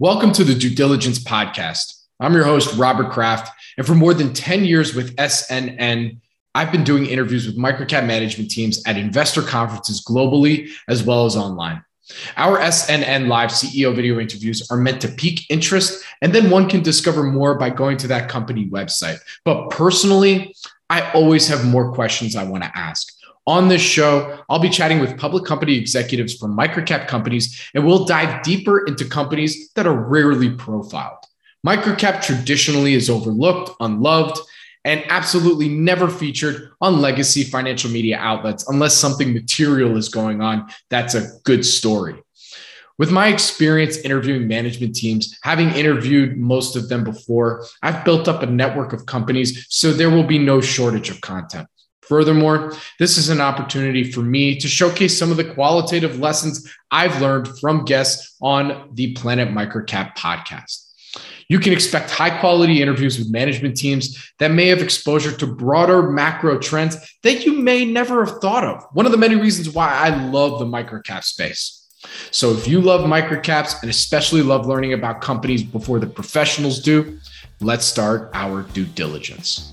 Welcome to the Due Diligence Podcast. I'm your host, Robert Kraft. And for more than 10 years with SNN, I've been doing interviews with microcap management teams at investor conferences globally as well as online. Our SNN Live CEO video interviews are meant to pique interest, and then one can discover more by going to that company website. But personally, I always have more questions I want to ask. On this show, I'll be chatting with public company executives from microcap companies, and we'll dive deeper into companies that are rarely profiled. Microcap traditionally is overlooked, unloved, and absolutely never featured on legacy financial media outlets unless something material is going on. That's a good story. With my experience interviewing management teams, having interviewed most of them before, I've built up a network of companies, so there will be no shortage of content. Furthermore, this is an opportunity for me to showcase some of the qualitative lessons I've learned from guests on the Planet Microcap podcast. You can expect high quality interviews with management teams that may have exposure to broader macro trends that you may never have thought of. One of the many reasons why I love the microcap space. So, if you love microcaps and especially love learning about companies before the professionals do, let's start our due diligence.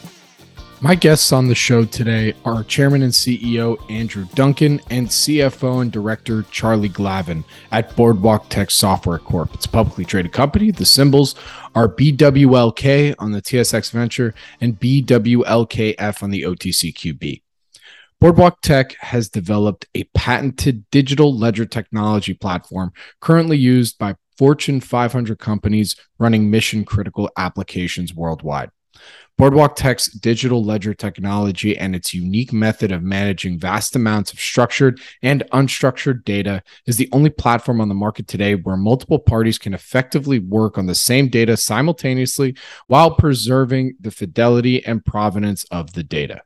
My guests on the show today are Chairman and CEO Andrew Duncan and CFO and Director Charlie Glavin at Boardwalk Tech Software Corp. It's a publicly traded company. The symbols are BWLK on the TSX Venture and BWLKF on the OTCQB. Boardwalk Tech has developed a patented digital ledger technology platform currently used by Fortune 500 companies running mission critical applications worldwide. Boardwalk Tech's digital ledger technology and its unique method of managing vast amounts of structured and unstructured data is the only platform on the market today where multiple parties can effectively work on the same data simultaneously while preserving the fidelity and provenance of the data.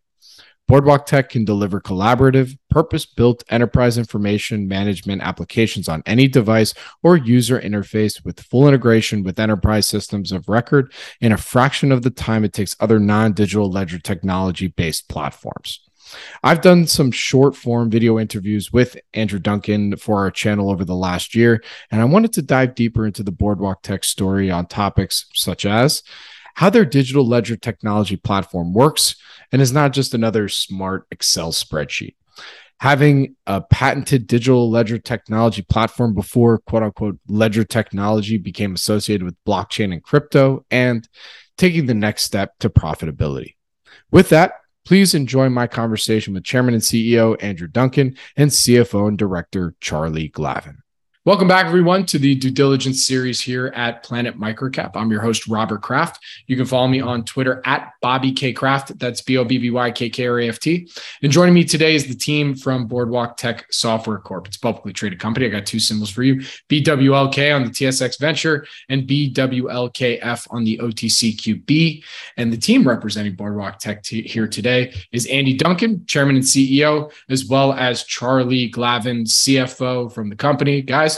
Boardwalk Tech can deliver collaborative, purpose built enterprise information management applications on any device or user interface with full integration with enterprise systems of record in a fraction of the time it takes other non digital ledger technology based platforms. I've done some short form video interviews with Andrew Duncan for our channel over the last year, and I wanted to dive deeper into the Boardwalk Tech story on topics such as how their digital ledger technology platform works and is not just another smart Excel spreadsheet. Having a patented digital ledger technology platform before quote unquote ledger technology became associated with blockchain and crypto, and taking the next step to profitability. With that, please enjoy my conversation with Chairman and CEO Andrew Duncan and CFO and Director Charlie Glavin. Welcome back, everyone, to the due diligence series here at Planet Microcap. I'm your host, Robert Kraft. You can follow me on Twitter at Bobby K Kraft. That's B O B B Y K K R A F T. And joining me today is the team from Boardwalk Tech Software Corp. It's a publicly traded company. I got two symbols for you BWLK on the TSX Venture and BWLKF on the OTCQB. And the team representing Boardwalk Tech t- here today is Andy Duncan, Chairman and CEO, as well as Charlie Glavin, CFO from the company. Guys,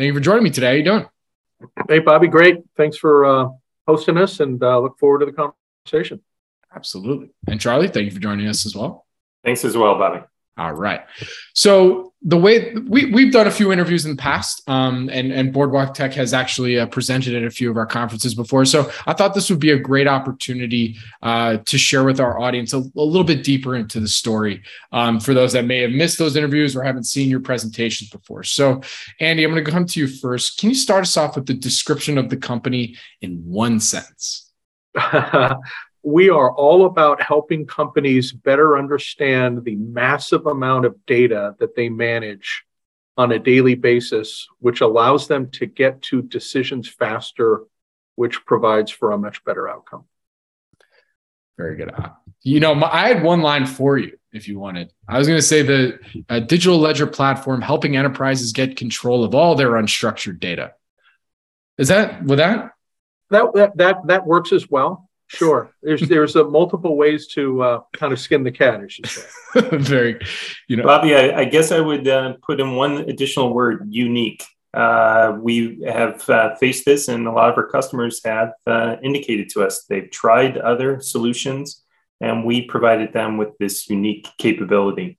Thank you for joining me today. How you doing? Hey, Bobby. Great. Thanks for uh, hosting us, and uh, look forward to the conversation. Absolutely. And Charlie, thank you for joining us as well. Thanks as well, Bobby. All right. So the way we we've done a few interviews in the past, um, and and Boardwalk Tech has actually uh, presented at a few of our conferences before. So I thought this would be a great opportunity uh, to share with our audience a, a, little bit deeper into the story um, for those that may have missed those interviews or haven't seen your presentations before. So, Andy, I'm going to come to you first. Can you start us off with the description of the company in one sentence? we are all about helping companies better understand the massive amount of data that they manage on a daily basis, which allows them to get to decisions faster, which provides for a much better outcome. Very good. Uh, you know, I had one line for you if you wanted. I was going to say the uh, digital ledger platform helping enterprises get control of all their unstructured data. Is that with that? That that that that works as well. Sure. There's there's a multiple ways to uh, kind of skin the cat, as you say. Very, you know, Bobby. I, I guess I would uh, put in one additional word: unique. Uh, we have uh, faced this, and a lot of our customers have uh, indicated to us they've tried other solutions, and we provided them with this unique capability.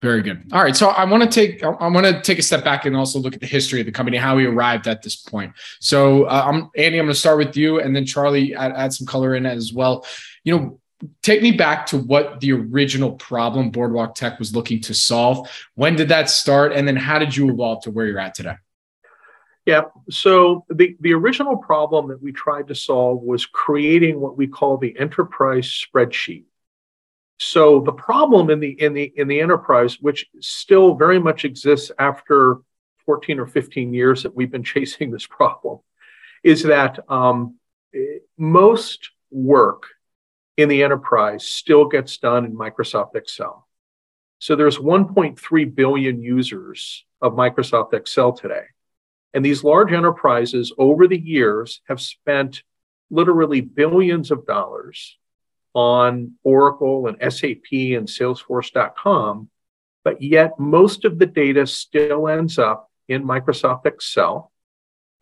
Very good. All right, so I want to take I want to take a step back and also look at the history of the company, how we arrived at this point. So, uh, I'm Andy. I'm going to start with you, and then Charlie add, add some color in as well. You know, take me back to what the original problem Boardwalk Tech was looking to solve. When did that start, and then how did you evolve to where you're at today? Yeah. So the, the original problem that we tried to solve was creating what we call the enterprise spreadsheet. So the problem in the in the in the enterprise, which still very much exists after 14 or 15 years that we've been chasing this problem, is that um, most work in the enterprise still gets done in Microsoft Excel. So there's 1.3 billion users of Microsoft Excel today. And these large enterprises over the years have spent literally billions of dollars on Oracle and SAP and Salesforce.com, but yet most of the data still ends up in Microsoft Excel.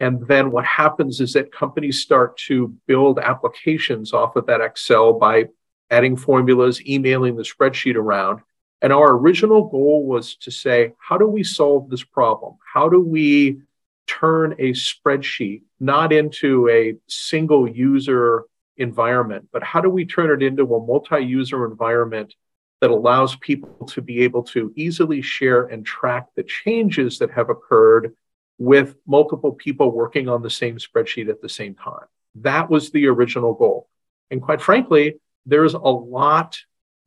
And then what happens is that companies start to build applications off of that Excel by adding formulas, emailing the spreadsheet around. And our original goal was to say, how do we solve this problem? How do we turn a spreadsheet not into a single user environment, but how do we turn it into a multi user environment that allows people to be able to easily share and track the changes that have occurred with multiple people working on the same spreadsheet at the same time? That was the original goal. And quite frankly, there's a lot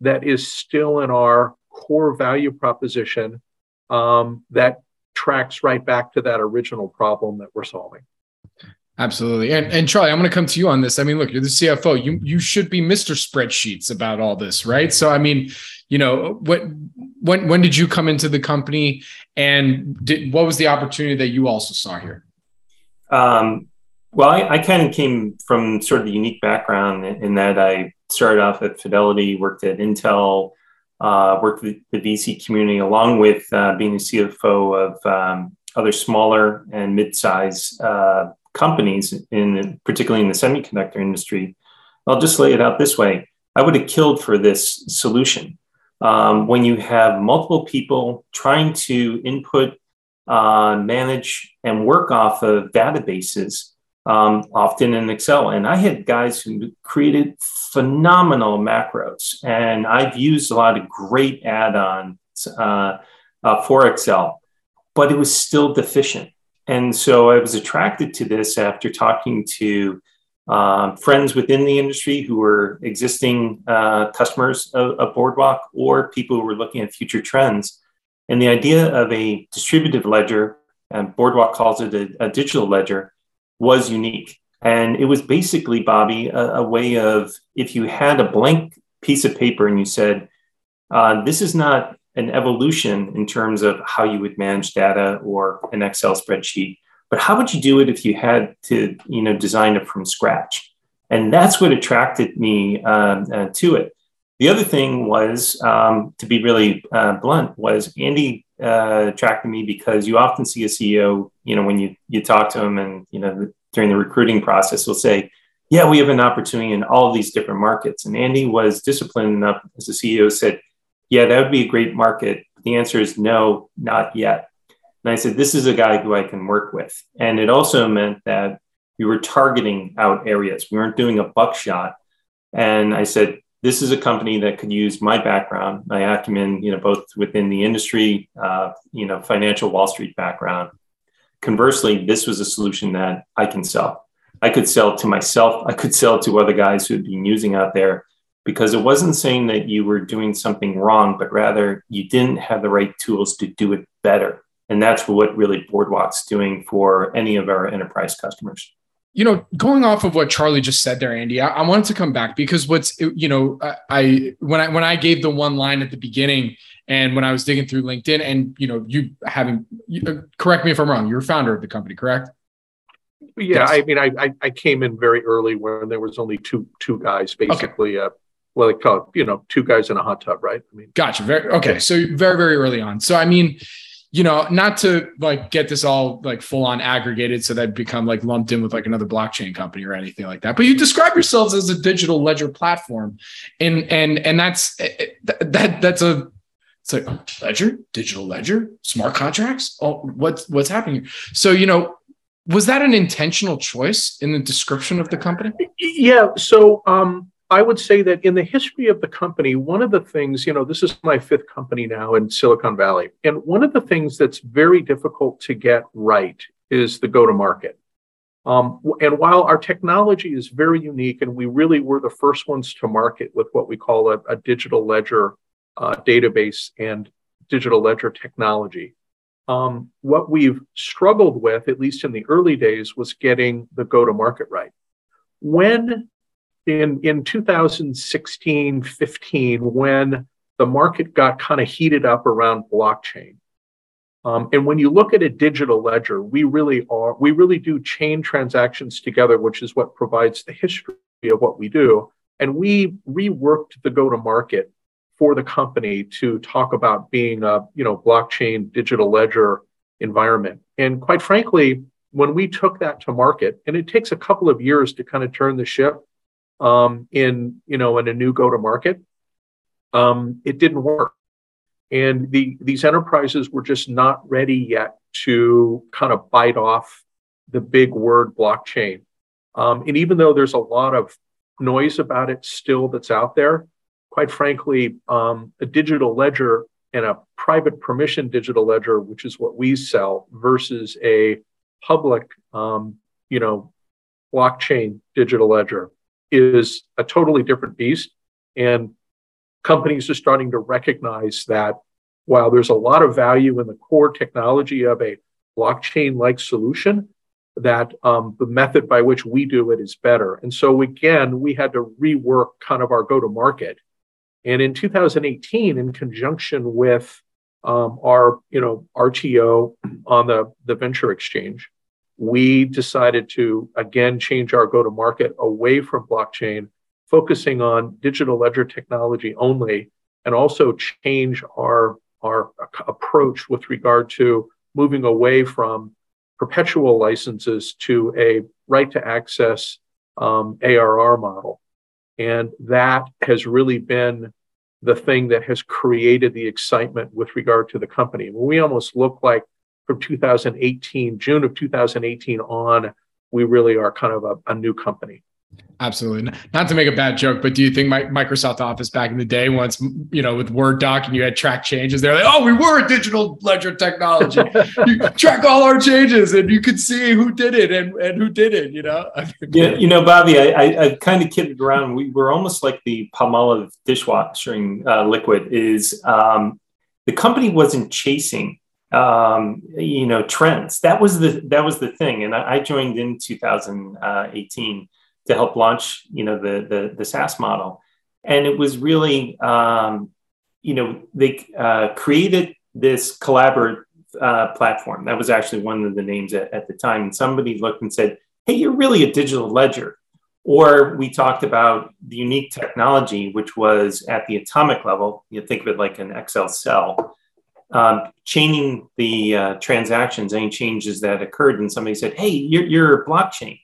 that is still in our core value proposition um, that tracks right back to that original problem that we're solving. Absolutely. And, and Charlie, I'm going to come to you on this. I mean, look, you're the CFO. You you should be Mr. Spreadsheets about all this, right? So, I mean, you know, what when when did you come into the company, and did, what was the opportunity that you also saw here? Um, well, I, I kind of came from sort of a unique background in, that I started off at Fidelity, worked at Intel, uh, worked with the VC community, along with uh, being the CFO of um, other smaller and mid-size uh, companies, in particularly in the semiconductor industry. I'll just lay it out this way: I would have killed for this solution. Um, when you have multiple people trying to input, uh, manage, and work off of databases, um, often in Excel. And I had guys who created phenomenal macros, and I've used a lot of great add-ons uh, uh, for Excel, but it was still deficient. And so I was attracted to this after talking to uh, friends within the industry who were existing uh, customers of, of, Boardwalk or people who were looking at future trends. And the idea of a distributed ledger, and Boardwalk calls it a, a digital ledger, was unique. And it was basically, Bobby, a, a, way of if you had a blank piece of paper and you said, uh, this is not an evolution in terms of how you would manage data or an Excel spreadsheet. But how would you do it if you had to, you know, design it from scratch? And that's what attracted me um, uh, to it. The other thing was, um, to be really uh, blunt, was Andy uh, attracted me because you often see a CEO, you know, when you you talk to him and you know the, during the recruiting process, will say, "Yeah, we have an opportunity in all these different markets." And Andy was disciplined enough as a CEO said, yeah, that would be a great market. The answer is no, not yet. And I said, this is a guy who I can work with. And it also meant that we were targeting out areas. We weren't doing a buckshot. And I said, this is a company that could use my background, my acumen, you know, both within the industry, uh, you know, financial Wall Street background. Conversely, this was a solution that I can sell. I could sell to myself. I could sell to other guys who had been using out there because it wasn't saying that you were doing something wrong, but rather you didn't have the right tools to do it better. And that's what really Boardwalk's doing for any of our enterprise customers. You know, going off of what Charlie just said there, Andy, I, I wanted to come back because what's you know, I, I when I when I gave the one line at the beginning, and when I was digging through LinkedIn, and you know, you having you, uh, correct me if I'm wrong, you're founder of the company, correct? Yeah, yes. I mean, I, I, I came in very early when there was only two two guys basically. Okay. Uh, well, they call it, you know, two guys in a hot tub, right? I mean, gotcha. Very okay. So very very early on. So I mean, you know, not to like get this all like full on aggregated so that become like lumped in with like another blockchain company or anything like that. But you describe yourselves as a digital ledger platform, and and and that's eh, eh, that that's a it's like ledger, digital ledger, smart contracts. Oh, what's what's happening? So you know, was that an intentional choice in the description of the company? Yeah. So um, I would say that in the history of the company, one of the things, you know, this is my fifth company now in Silicon Valley. And one of the things that's very difficult to get right is the go to market. Um, and while our technology is very unique, and we really were the first ones to market with what we call a, a digital ledger uh, database and digital ledger technology, um, what we've struggled with, at least in the early days, was getting the go to market right. When in, in 2016, 15, when the market got kind of heated up around blockchain. Um, and when you look at a digital ledger, we really are, we really do chain transactions together, which is what provides the history of what we do. And we reworked the go to market for the company to talk about being a, you know, blockchain digital ledger environment. And quite frankly, when we took that to market, and it takes a couple of years to kind of turn the ship, um, in you know in a new go to market, um, it didn't work, and the these enterprises were just not ready yet to kind of bite off the big word blockchain. Um, and even though there's a lot of noise about it still that's out there, quite frankly, um, a digital ledger and a private permission digital ledger, which is what we sell, versus a public, um, you know, blockchain digital ledger is a totally different beast. And companies are starting to recognize that while there's a lot of value in the core technology of a blockchain like solution, that um, the method by which we do it is better. And so, again, we had to rework kind of our go to market. And in 2018, in conjunction with um, our, you know, RTO on the, the venture exchange, we decided to again change our go to market away from blockchain, focusing on digital ledger technology only, and also change our, our approach with regard to moving away from perpetual licenses to a right to access um, ARR model. And that has really been the thing that has created the excitement with regard to the company. We almost look like from 2018, June of 2018 on, we really are kind of a, a new company. Absolutely. Not to make a bad joke, but do you think Microsoft Office back in the day, once you know, with Word doc and you had track changes, they're like, "Oh, we were a digital ledger technology. you track all our changes, and you could see who did it and, and who did it." You know. yeah, you know, Bobby, I, I, I kind of kidded around. We were almost like the Palmolive dishwashing uh, liquid. Is um, the company wasn't chasing um, you know trends. That was the that was the thing, and I, joined in 2018 to help launch you know the the, the SaaS model, and it was really um, you know they uh, created this collaborative uh, platform. That was actually one of the names at, at the time, and somebody looked and said, "Hey, you're really a digital ledger." Or we talked about the unique technology, which was at the atomic level. You think of it like an Excel cell um, chaining the uh, transactions, any changes that occurred, and somebody said, "Hey, you're, you're blockchain."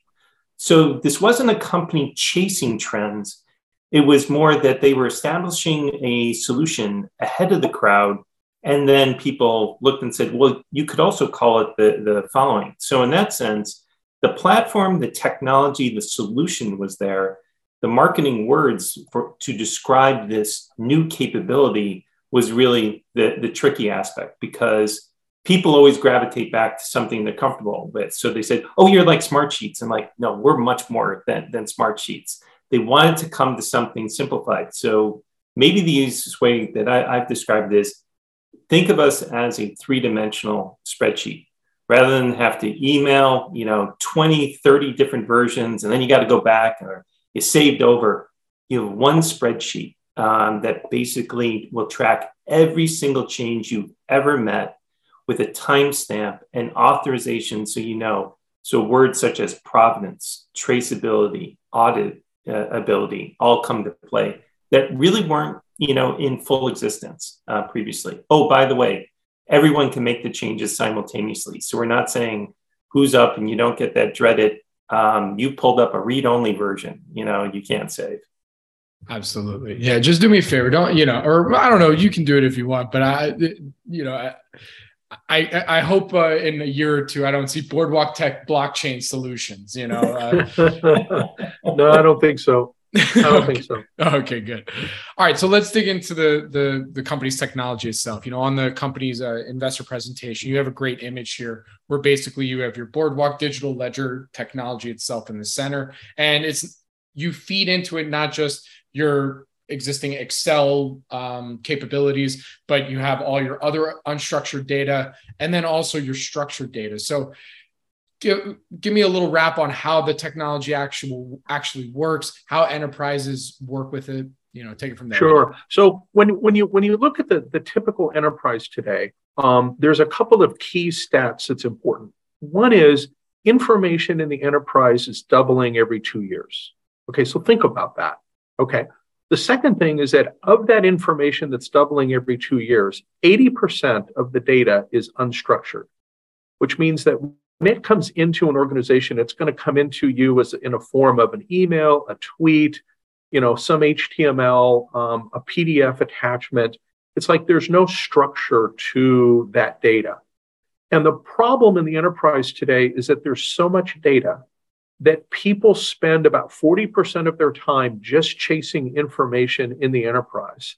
So this wasn't a company chasing trends; it was more that they were establishing a solution ahead of the crowd, and then people looked and said, "Well, you could also call it the the following." So in that sense, the platform, the technology, the solution was there. The marketing words for, to describe this new capability was really the, the tricky aspect because people always gravitate back to something they're comfortable with. So they said, Oh, you're like smart sheets. And like, no, we're much more than, than smart sheets. They wanted to come to something simplified. So maybe the easiest way that I, I've described this think of us as a three dimensional spreadsheet rather than have to email, you know, 20, 30 different versions, and then you got to go back or you saved over. You have one spreadsheet um, that basically will track every single change you've ever met with a timestamp and authorization so you know So words such as provenance, traceability, audit uh, ability all come to play that really weren't, you know, in full existence uh, previously. Oh, by the way, everyone can make the changes simultaneously. So we're not saying who's up and you don't get that dreaded um, you pulled up a read-only version. You know, you can't save. Absolutely. Yeah. Just do me a favor. Don't, you know, or I don't know, you can do it if you want, but I, you know, I, I, I hope uh, in a year or two I don't see Boardwalk Tech blockchain solutions. You know, uh, no, I don't think so. I don't okay. think so. Okay, good. All right, so let's dig into the the the company's technology itself. You know, on the company's uh, investor presentation, you have a great image here where basically you have your Boardwalk digital ledger technology itself in the center, and it's you feed into it not just your existing Excel um, capabilities, but you have all your other unstructured data and then also your structured data. So give, give me a little wrap on how the technology actual actually works, how enterprises work with it. You know, take it from there. Sure. So when when you when you look at the the typical enterprise today, um, there's a couple of key stats that's important. One is information in the enterprise is doubling every two years. Okay, so think about that. Okay. The second thing is that of that information that's doubling every two years, 80% of the data is unstructured, which means that when it comes into an organization, it's going to come into you as in a form of an email, a tweet, you know, some HTML, um, a PDF attachment. It's like there's no structure to that data. And the problem in the enterprise today is that there's so much data that people spend about 40% of their time just chasing information in the enterprise.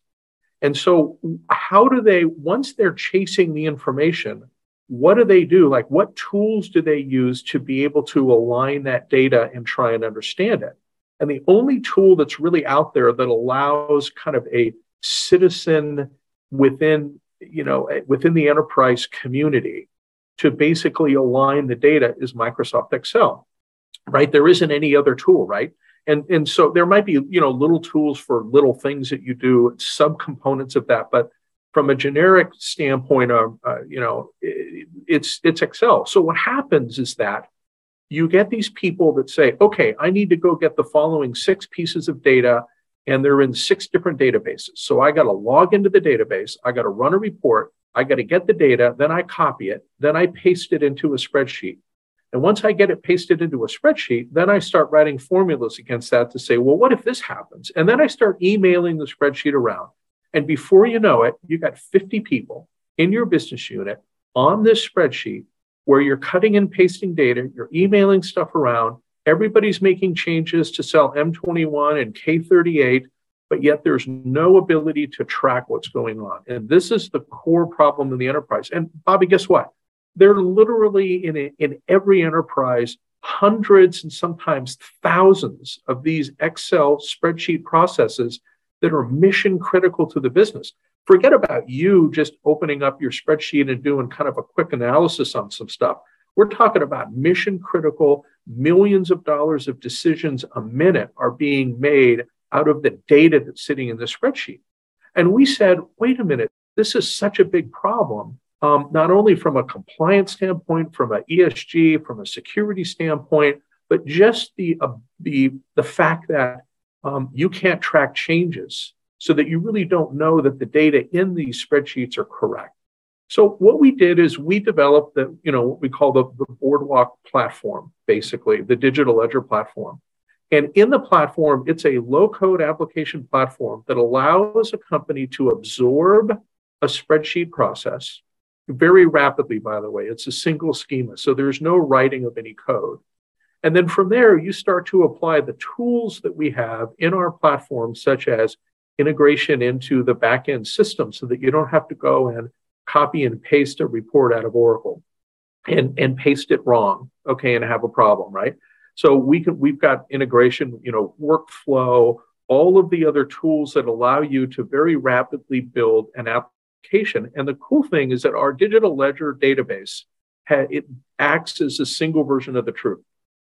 And so, how do they, once they're chasing the information, what do they do? Like, what tools do they use to be able to align that data and try and understand it? And the only tool that's really out there that allows kind of a citizen within, you know, eh, within the enterprise community to basically align the data is Microsoft Excel, right? There isn't any other tool, right? And, and so there might be, you know, little tools for little things that you do, subcomponents of that, but from a generic standpoint of uh, you know it, it's it's excel so what happens is that you get these people that say okay i need to go get the following six pieces of data and they're in six different databases so i got to log into the database i got to run a report i got to get the data then i copy it then i paste it into a spreadsheet and once i get it pasted into a spreadsheet then i start writing formulas against that to say well what if this happens and then i start emailing the spreadsheet around and before you know it, you got 50 people in your business unit on this spreadsheet where you're cutting and pasting data, you're emailing stuff around, everybody's making changes to cell M21 and K38, but yet there's no ability to track what's going on. And this is the core problem in the enterprise. And Bobby, guess what? They're literally in, a, in every enterprise hundreds and sometimes thousands of these Excel spreadsheet processes that are mission critical to the business. Forget about you just opening up your spreadsheet and doing kind of a quick analysis on some stuff. We're talking about mission critical, millions of dollars of decisions a minute are being made out of the data that's sitting in the spreadsheet. And we said, wait a minute, this is such a big problem, um, not only from a compliance standpoint, from an ESG, from a security standpoint, but just the, uh, the, the fact that um, you can't track changes so that you really don't know that the data in these spreadsheets are correct. So what we did is we developed the, you know, what we call the, the Boardwalk platform, basically the digital ledger platform. And in the platform, it's a low code application platform that allows a company to absorb a spreadsheet process very rapidly, by the way. It's a single schema. So there's no writing of any code. And then from there, you start to apply the tools that we have in our platform, such as integration into the backend system so that you don't have to go and copy and paste a report out of Oracle and, and paste it wrong, okay, and have a problem, right? So we can we've got integration, you know, workflow, all of the other tools that allow you to very rapidly build an And the cool thing is that our digital ledger database it acts as a single version of the truth.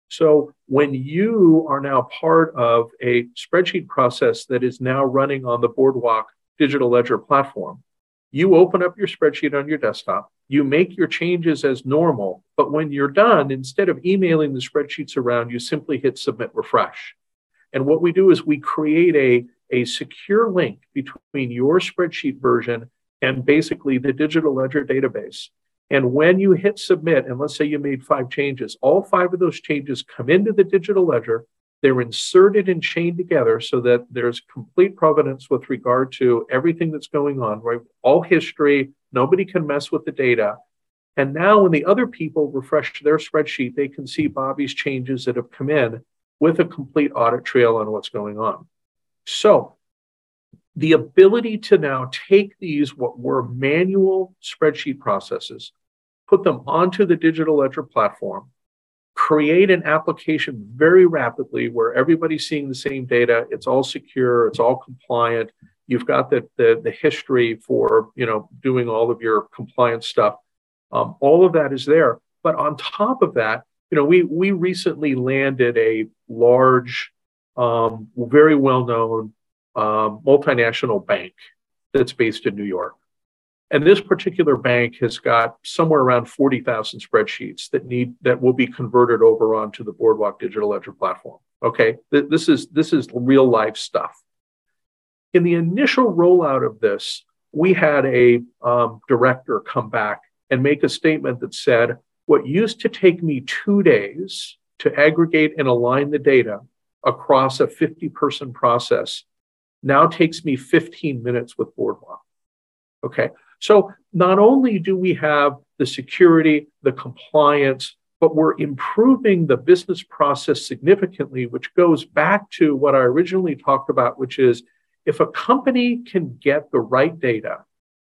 So when you are now part of a spreadsheet process that is now running on the Boardwalk digital ledger platform, You open up your spreadsheet on your desktop, you make your changes as normal, but when you're done, instead of emailing the spreadsheets around, you simply hit submit refresh. And what we do is we create a, a secure link between your spreadsheet version and basically the digital ledger database. And when you hit submit, and let's say you made five changes, all five of those changes come into the digital ledger. They're inserted and chained together so that there's complete provenance with regard to everything that's going on, right? All history, nobody can mess with the data. And now, when the other people refresh their spreadsheet, they can see Bobby's changes that have come in with a complete audit trail on what's going on. So, the ability to now take these, what were manual spreadsheet processes, put them onto the digital ledger platform, create an application very rapidly where everybody's seeing the same data, it's all secure, it's all compliant. You've got the, the, the history for you know doing all of your compliance stuff. Um, all of that is there. But on top of that, you know, we we recently landed a large, um, very well-known um, multinational bank that's based in New York. And this particular bank has got somewhere around 40,000 spreadsheets that need that will be converted over onto the Boardwalk Digital Ledger platform. Okay, this is this is real life stuff. In the initial rollout of this, we had a um, director come back and make a statement that said, "What used to take me two days to aggregate and align the data across a 50-person process now takes me 15 minutes with Boardwalk." Okay, so not only do we have the security, the compliance, but we're improving the business process significantly, which goes back to what I originally talked about, which is if a company can get the right data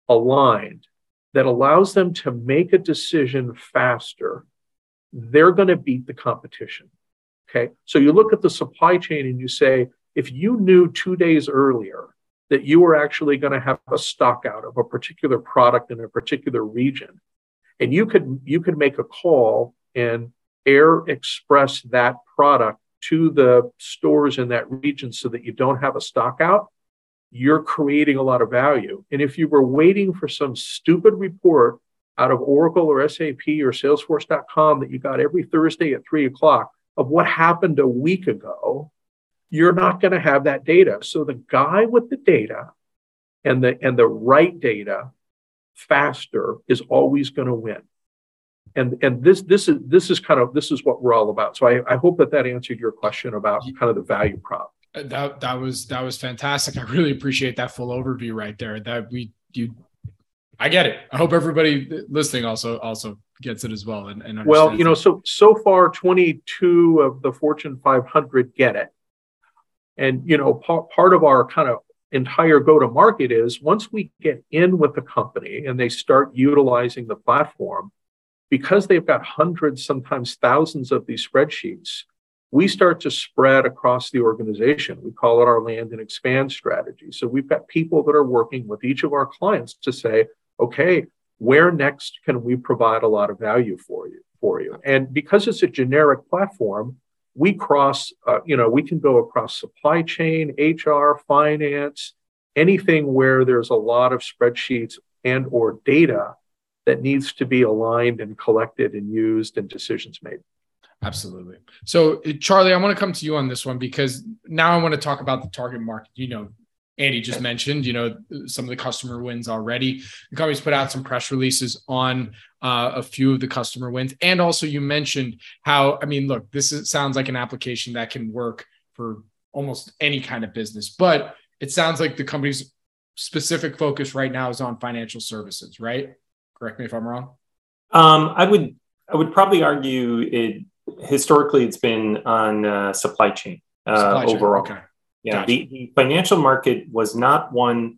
aligned that allows them to make a decision faster, they're going to beat the competition. Okay. So you look at the supply chain and you say, if you knew two days earlier that you were actually going to have a stock out of a particular product in a particular region and you could you could make a call and air express that product to the stores in that region so that you don't have a stock out you're creating a lot of value. And if you were waiting for some stupid report out of oracle or sap or salesforce.com that you got every thursday at three o'clock of what happened a week ago you're not going to have that data. So the guy with the data and the and the right data faster is always going to win. And and this this is this is kind of this is what we're all about. So I, I hope that that answered your question about kind of the value prop. Uh, that that was that was fantastic. I really appreciate that full overview right there. That we you I get it. I hope everybody listening also also gets it as well. And, and well, you know, so so far, 22 of the Fortune 500 get it. And you know, part, part of our kind of entire go to market is once we get in with the company and they start utilizing the platform, because they've got hundreds, sometimes thousands of these spreadsheets, we start to spread across the organization. We call it our land and expand strategy. So we've got people that are working with each of our clients to say, okay, where next can we provide a lot of value for you? For you, and because it's a generic platform, we cross, uh, you know, we can go across supply chain, HR, finance, anything where there's a lot of spreadsheets and or data that needs to be aligned and collected and used and decisions made. Absolutely. So, Charlie, I want to come to you on this one because now I want to talk about the target market. You know, Andy just mentioned, you know, some of the customer wins already. The company's put out some press releases on uh, a few of the customer wins. And also, you mentioned how, I mean, look, this is, sounds like an application that can work for almost any kind of business, but it sounds like the company's specific focus right now is on financial services, right? Correct me if I'm wrong. Um, I would, I would probably argue it historically it's been on uh, supply chain, uh, supply chain. overall. Okay. Yeah, gotcha. the, the financial market was not one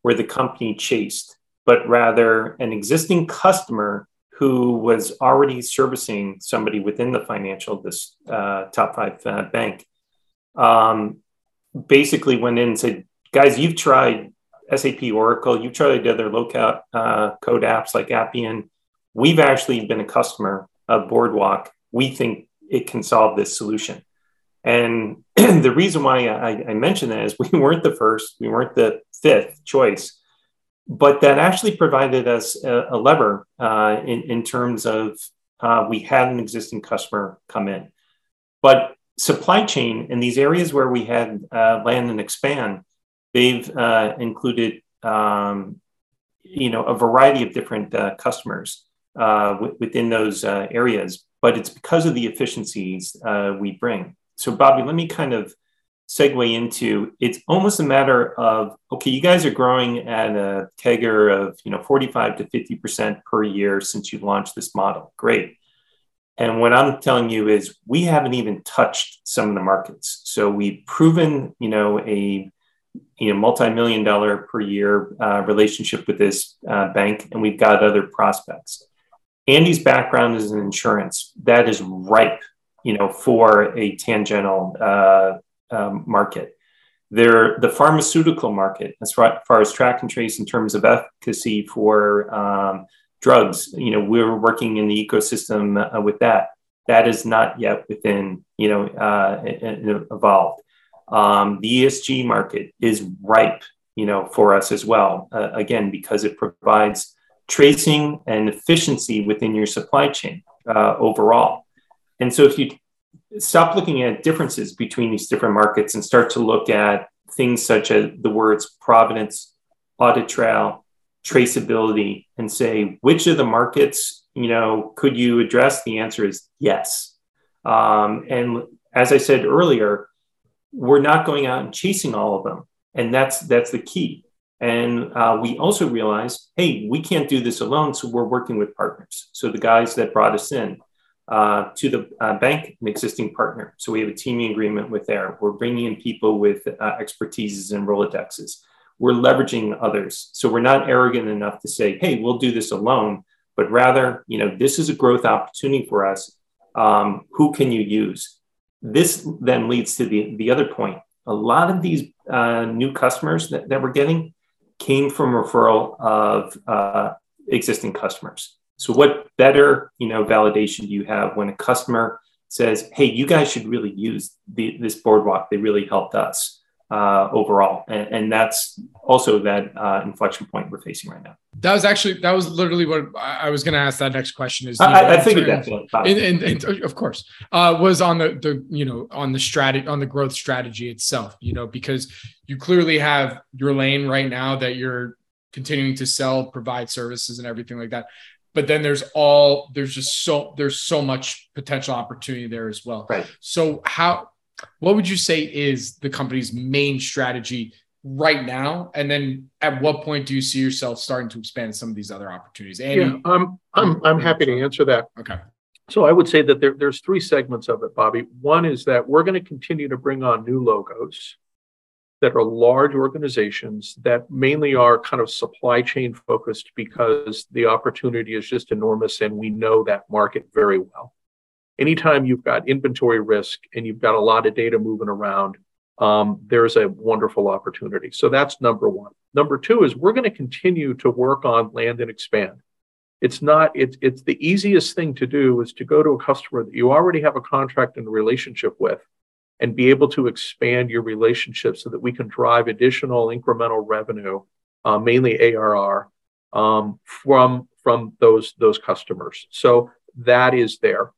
where the company chased, but rather an existing customer who was already servicing somebody within the financial this uh, top five uh, bank. Um, basically went in and said, guys, you've tried SAP Oracle, you've tried other low uh, code apps like Appian. We've actually been a customer of Boardwalk. We think it can solve this solution. And the reason why I, I mentioned that is we weren't the first, we weren't the fifth choice, but that actually provided us a, a lever uh, in, in terms of uh, we had an existing customer come in. But supply chain in these areas where we had uh, land and expand, they've uh, included um, you know a variety of different uh, customers uh, w- within those areas. But it's because of the efficiencies we bring. So, Bobby, let me kind of segue into it's almost a matter of okay you guys are growing at a CAGR of you know 45 to 50 percent per year since you launched this model. Great. And what i'm telling you is we haven't even touched some of the markets. So we've proven you know a you know multi-million dollar per year uh, relationship with this uh, bank and we've got other prospects. Andy's background is in insurance. That is ripe you know for a tangential uh, um, market. They're the pharmaceutical market, as far, as track and trace in terms of efficacy for um, drugs. You know, we're working in the ecosystem uh, with that. That is not yet within, you know, uh, evolved. Um, the ESG market is ripe, you know, for us as well. Uh, again, because it provides tracing and efficiency within your supply chain uh, overall. And so if you stop looking at differences between these different markets and start to look at things such as the words provenance, audit trail, traceability, and say which of the markets you know could you address? The answer is yes. Um, and as I said earlier, we're not going out and chasing all of them, and that's that's the key. And uh, we also realized, hey, we can't do this alone, so we're working with partners. So the guys that brought us in, uh, to the uh, bank, an existing partner. So we have a teaming agreement with there. We're bringing in people with uh, expertises and Rolodexes. We're leveraging others. So we're not arrogant enough to say, hey, we'll do this alone, but rather, you know, this is a growth opportunity for us. Um, who can you use? This then leads to the, the other point. A lot of these uh, new customers that, that we're getting came from referral of uh, existing customers. So what better, you know, validation do you have when a customer says, "Hey, you guys should really use the, this boardwalk. They really helped us uh, overall," and, and, that's also that uh, inflection point we're facing right now. That was actually that was literally what I was going to ask. That next question is. I, I figured that. And, and, and, of course, uh, was on the the you know on the strategy on the growth strategy itself. You know because you clearly have your lane right now that you're continuing to sell, provide services, and everything like that but then there's all there's just so there's so much potential opportunity there as well. Right. So how what would you say is the company's main strategy right now? And then at what point do you see yourself starting to expand some of these other opportunities? Andy, yeah i'm i'm, I'm happy to answer that. Okay. So i would say that there, there's three segments of it bobby. One is that we're going to continue to bring on new logos that are large organizations that mainly are kind of supply chain focused because the opportunity is just enormous and we know that market very well. Anytime you've got inventory risk and you've got a lot of data moving around, um, there's a wonderful opportunity. So that's number one. Number two is we're going to continue to work on land and expand. It's not, it's, it's the easiest thing to do is to go to a customer that you already have a contract and relationship with and be able to expand your relationship so that we can drive additional incremental revenue, uh, mainly ARR, um, from from those those customers. So that is there.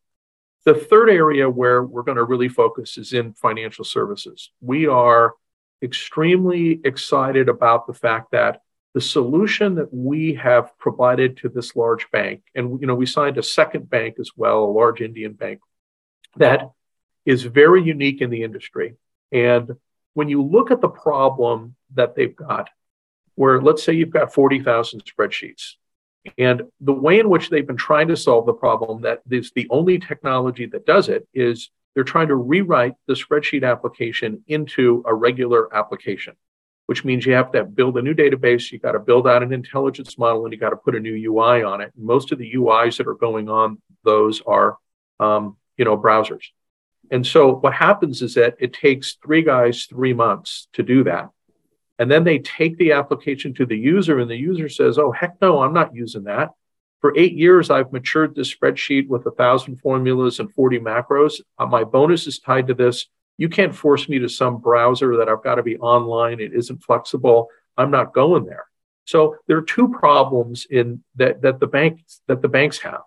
The third area where we're going to really focus is in financial services. We are extremely excited about the fact that the solution that we have provided to this large bank, and you know, we signed a second bank as well, a large Indian bank, that is very unique in the industry. And when you look at the problem that they've got, where let's say you've got 40,000 spreadsheets, and the way in which they've been trying to solve the problem that is the only technology that does it is they're trying to rewrite the spreadsheet application into a regular application, which means you have to build a new database, you got to build out an intelligence model, and you got to put a new UI on it. Most of the UIs that are going on those are, um, you know, browsers. And so what happens is that it takes three guys three months to do that. And then they take the application to the user, and the user says, Oh, heck no, I'm not using that. For eight years, I've matured this spreadsheet with a thousand formulas and 40 macros. Uh, my bonus is tied to this. You can't force me to some browser that I've got to be online. It isn't flexible. I'm not going there. So there are two problems in that that the banks that the banks have.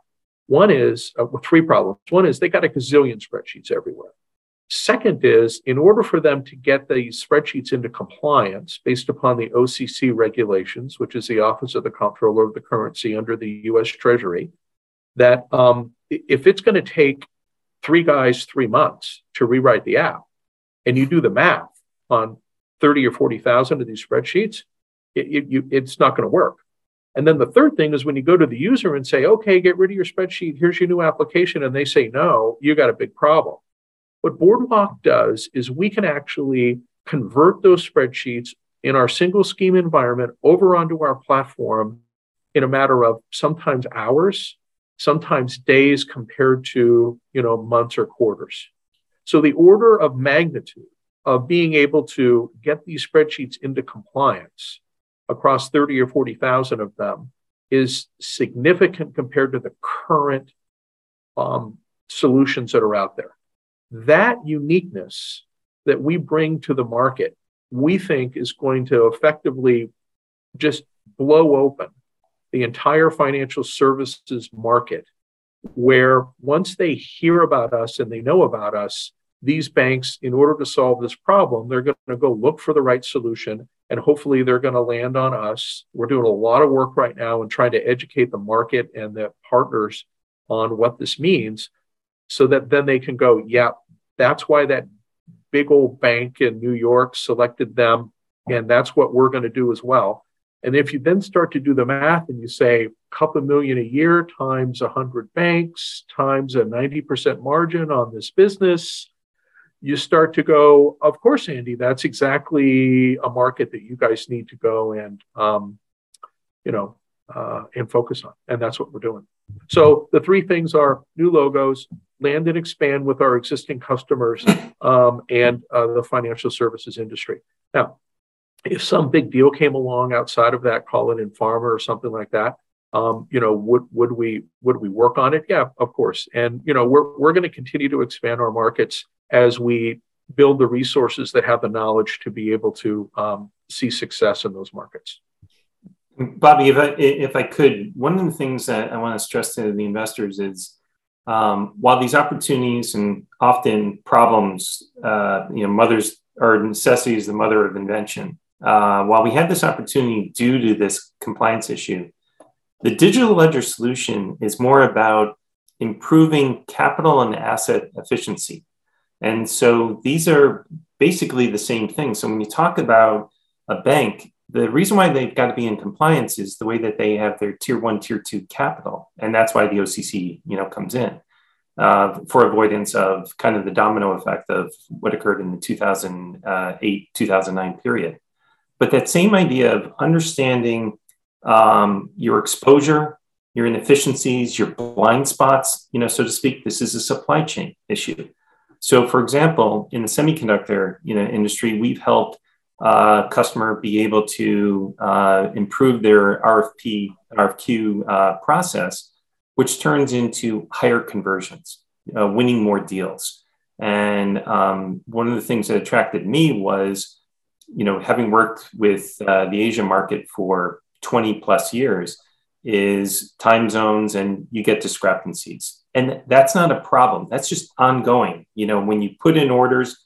One is uh, three problems. One is they got a gazillion spreadsheets everywhere. Second is in order for them to get these spreadsheets into compliance based upon the OCC regulations, which is the Office of the Comptroller of the Currency under the U.S. Treasury, that um, if it's going to take three guys three months to rewrite the app, and you do the math on 30 or 40,000 of these spreadsheets, it, it, you, it's not going to work. And then the third thing is when you go to the user and say, okay, get rid of your spreadsheet, here's your new application, and they say no, you got a big problem. What Boardwalk does is we can actually convert those spreadsheets in our single scheme environment over onto our platform in a matter of sometimes hours, sometimes days compared to, you know, months or quarters. So the order of magnitude of being able to get these spreadsheets into compliance across 30 or 40,000 of them is significant compared to the current um, solutions that are out there. That uniqueness that we bring to the market, we think is going to effectively just blow open the entire financial services market, where once they hear about us and they know about us, these banks, in order to solve this problem, they're going to go look for the right solution and hopefully they're going to land on us. We're doing a lot of work right now and trying to educate the market and the partners on what this means so that then they can go, yeah, that's why that big old bank in New York selected them. And that's what we're going to do as well. And if you then start to do the math and you say a couple million a year times 100 banks times a 90% margin on this business, you start to go, of course, Andy, that's exactly a market that you guys need to go and, um, you know, uh, and focus on. And that's what we're doing. So the three things are new logos, land and expand with our existing customers, um, and uh, the financial services industry. Now, if some big deal came along outside of that, call it in pharma or something like that, um, you know, would would we would we work on it? Yeah, of course. And you know, we're we're going to continue to expand our markets as we build the resources that have the knowledge to be able to um, see success in those markets. Bobby, if I if I could, one of the things that I want to stress to the investors is um, while these opportunities and often problems, uh, you know, mothers or necessity is the mother of invention. Uh, while we had this opportunity due to this compliance issue, the digital ledger solution is more about improving capital and asset efficiency. And so these are basically the same thing. So when you talk about a bank, the reason why they've got to be in compliance is the way that they have their tier one, tier two capital. And that's why the OCC, you know, comes in uh, for avoidance of kind of the domino effect of what occurred in the 2008, 2009 period. But that same idea of understanding um, your exposure, your inefficiencies, your blind spots, you know, so to speak, this is a supply chain issue. So, for example, in the semiconductor you know, industry, we've helped uh, customer be able to uh, improve their RFP RFQ uh, process, which turns into higher conversions, uh, winning more deals. And um, one of the things that attracted me was, you know, having worked with uh, the Asia market for 20 plus years, is time zones and you get discrepancies. And that's not a problem. That's just ongoing. You know, when you put in orders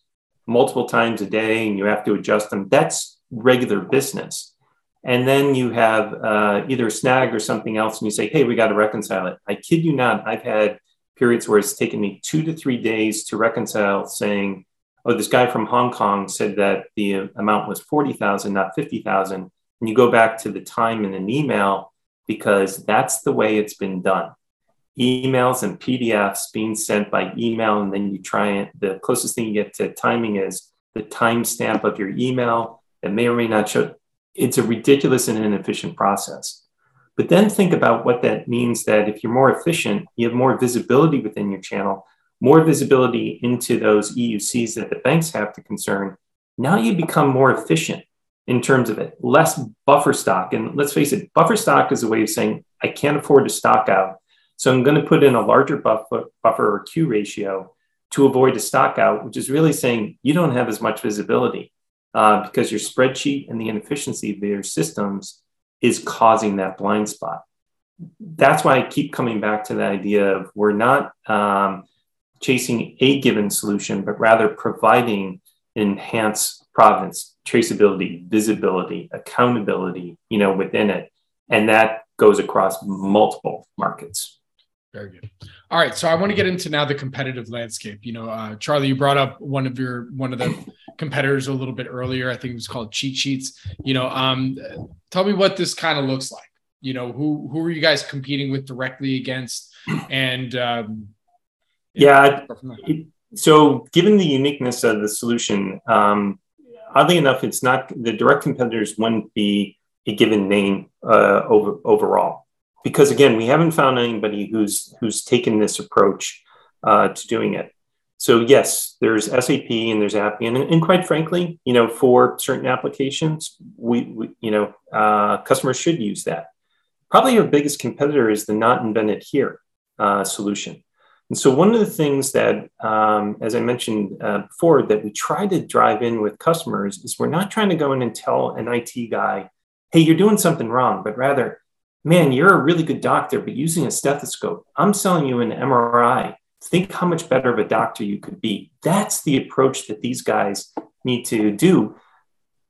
multiple times a day and you have to adjust them, that's regular business. And then you have uh, either a snag or something else, and you say, hey, we got to reconcile it. I kid you not, I've had periods where it's taken me two to three days to reconcile, saying, oh, this guy from Hong Kong said that the amount was 40,000, not 50,000. And you go back to the time in an email because that's the way it's been done. Emails and PDFs being sent by email, and then you try it. The closest thing you get to timing is the timestamp of your email that may or may not show. It's a ridiculous and inefficient process. But then think about what that means that if you're more efficient, you have more visibility within your channel, more visibility into those EUCs that the banks have to concern. Now you become more efficient in terms of it, less buffer stock. And let's face it, buffer stock is a way of saying, I can't afford to stock out. So I'm going to put in a larger buffer, buffer or Q ratio to avoid a stock out, which is really saying you don't have as much visibility uh, because your spreadsheet and the inefficiency of your systems is causing that blind spot. That's why I keep coming back to the idea of we're not um, chasing a given solution, but rather providing enhanced provenance, traceability, visibility, accountability, you know, within it. And that goes across multiple markets. Very good. All right, so I want to get into now the competitive landscape. You know, uh, Charlie, you brought up one of your one of the competitors a little bit earlier. I think it was called Cheat Sheets. You know, um, tell me what this kind of looks like. You know, who who are you guys competing with directly against? And um, yeah, it, so given the uniqueness of the solution, um, oddly enough, it's not the direct competitors wouldn't be a given name uh, over, overall because again, we haven't found anybody who's who's taken this approach uh, to doing it. So yes, there's SAP and there's Appian, and, and quite frankly, you know, for certain applications, we, we you know, uh, customers should use that. Probably our biggest competitor is the not invented here uh, solution. And so one of the things that, um, as I mentioned uh, before, that we try to drive in with customers is we're not trying to go in and tell an IT guy, "Hey, you're doing something wrong," but rather man, you're a really good doctor, but using a stethoscope, I'm selling you an MRI. Think how much better of a doctor you could be. That's the approach that these guys need to do.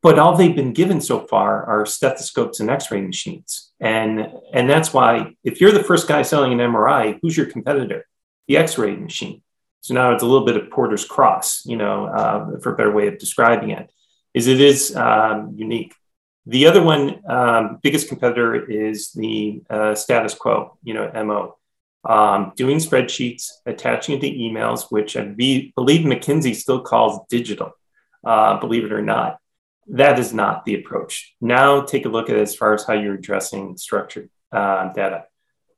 But all they've been given so far are stethoscopes and x-ray machines. And, and that's why if you're the first guy selling an MRI, who's your competitor? The x-ray machine. So now it's a little bit of Porter's cross, you know, uh, for a better way of describing it, is it is um, unique. The other one, um, biggest competitor is the uh, status quo, you know, MO. Um, doing spreadsheets, attaching it to emails, which I be, believe McKinsey still calls digital, uh, believe it or not. That is not the approach. Now take a look at as far as how you're addressing structured uh, data.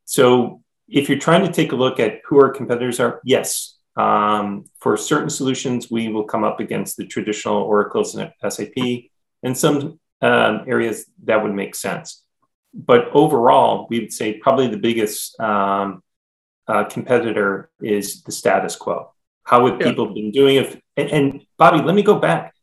So if you're trying to take a look at who our competitors are, yes, um, for certain solutions, we will come up against the traditional Oracles and SAP. And some um, areas that would make sense. But overall, we would say probably the biggest um, uh, competitor is the status quo. How have yeah. people been doing it? And, and Bobby, let me go back.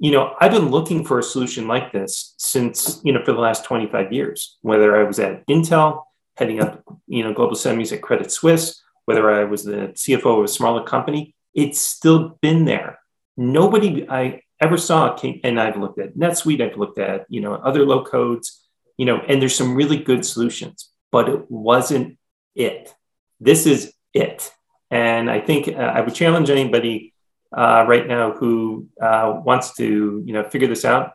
You know, I've been looking for a solution like this since, you know, for the last 25 years, whether I was at Intel, heading up, you know, global semis at Credit Suisse, whether I was the CFO of a smaller company, it's still been there. Nobody I ever saw came, and I've looked at NetSuite, I've looked at, you know, other low codes, you know, and there's some really good solutions, but it wasn't it. This is it. And I think uh, I would challenge anybody uh, right now who uh, wants to, you know, figure this out,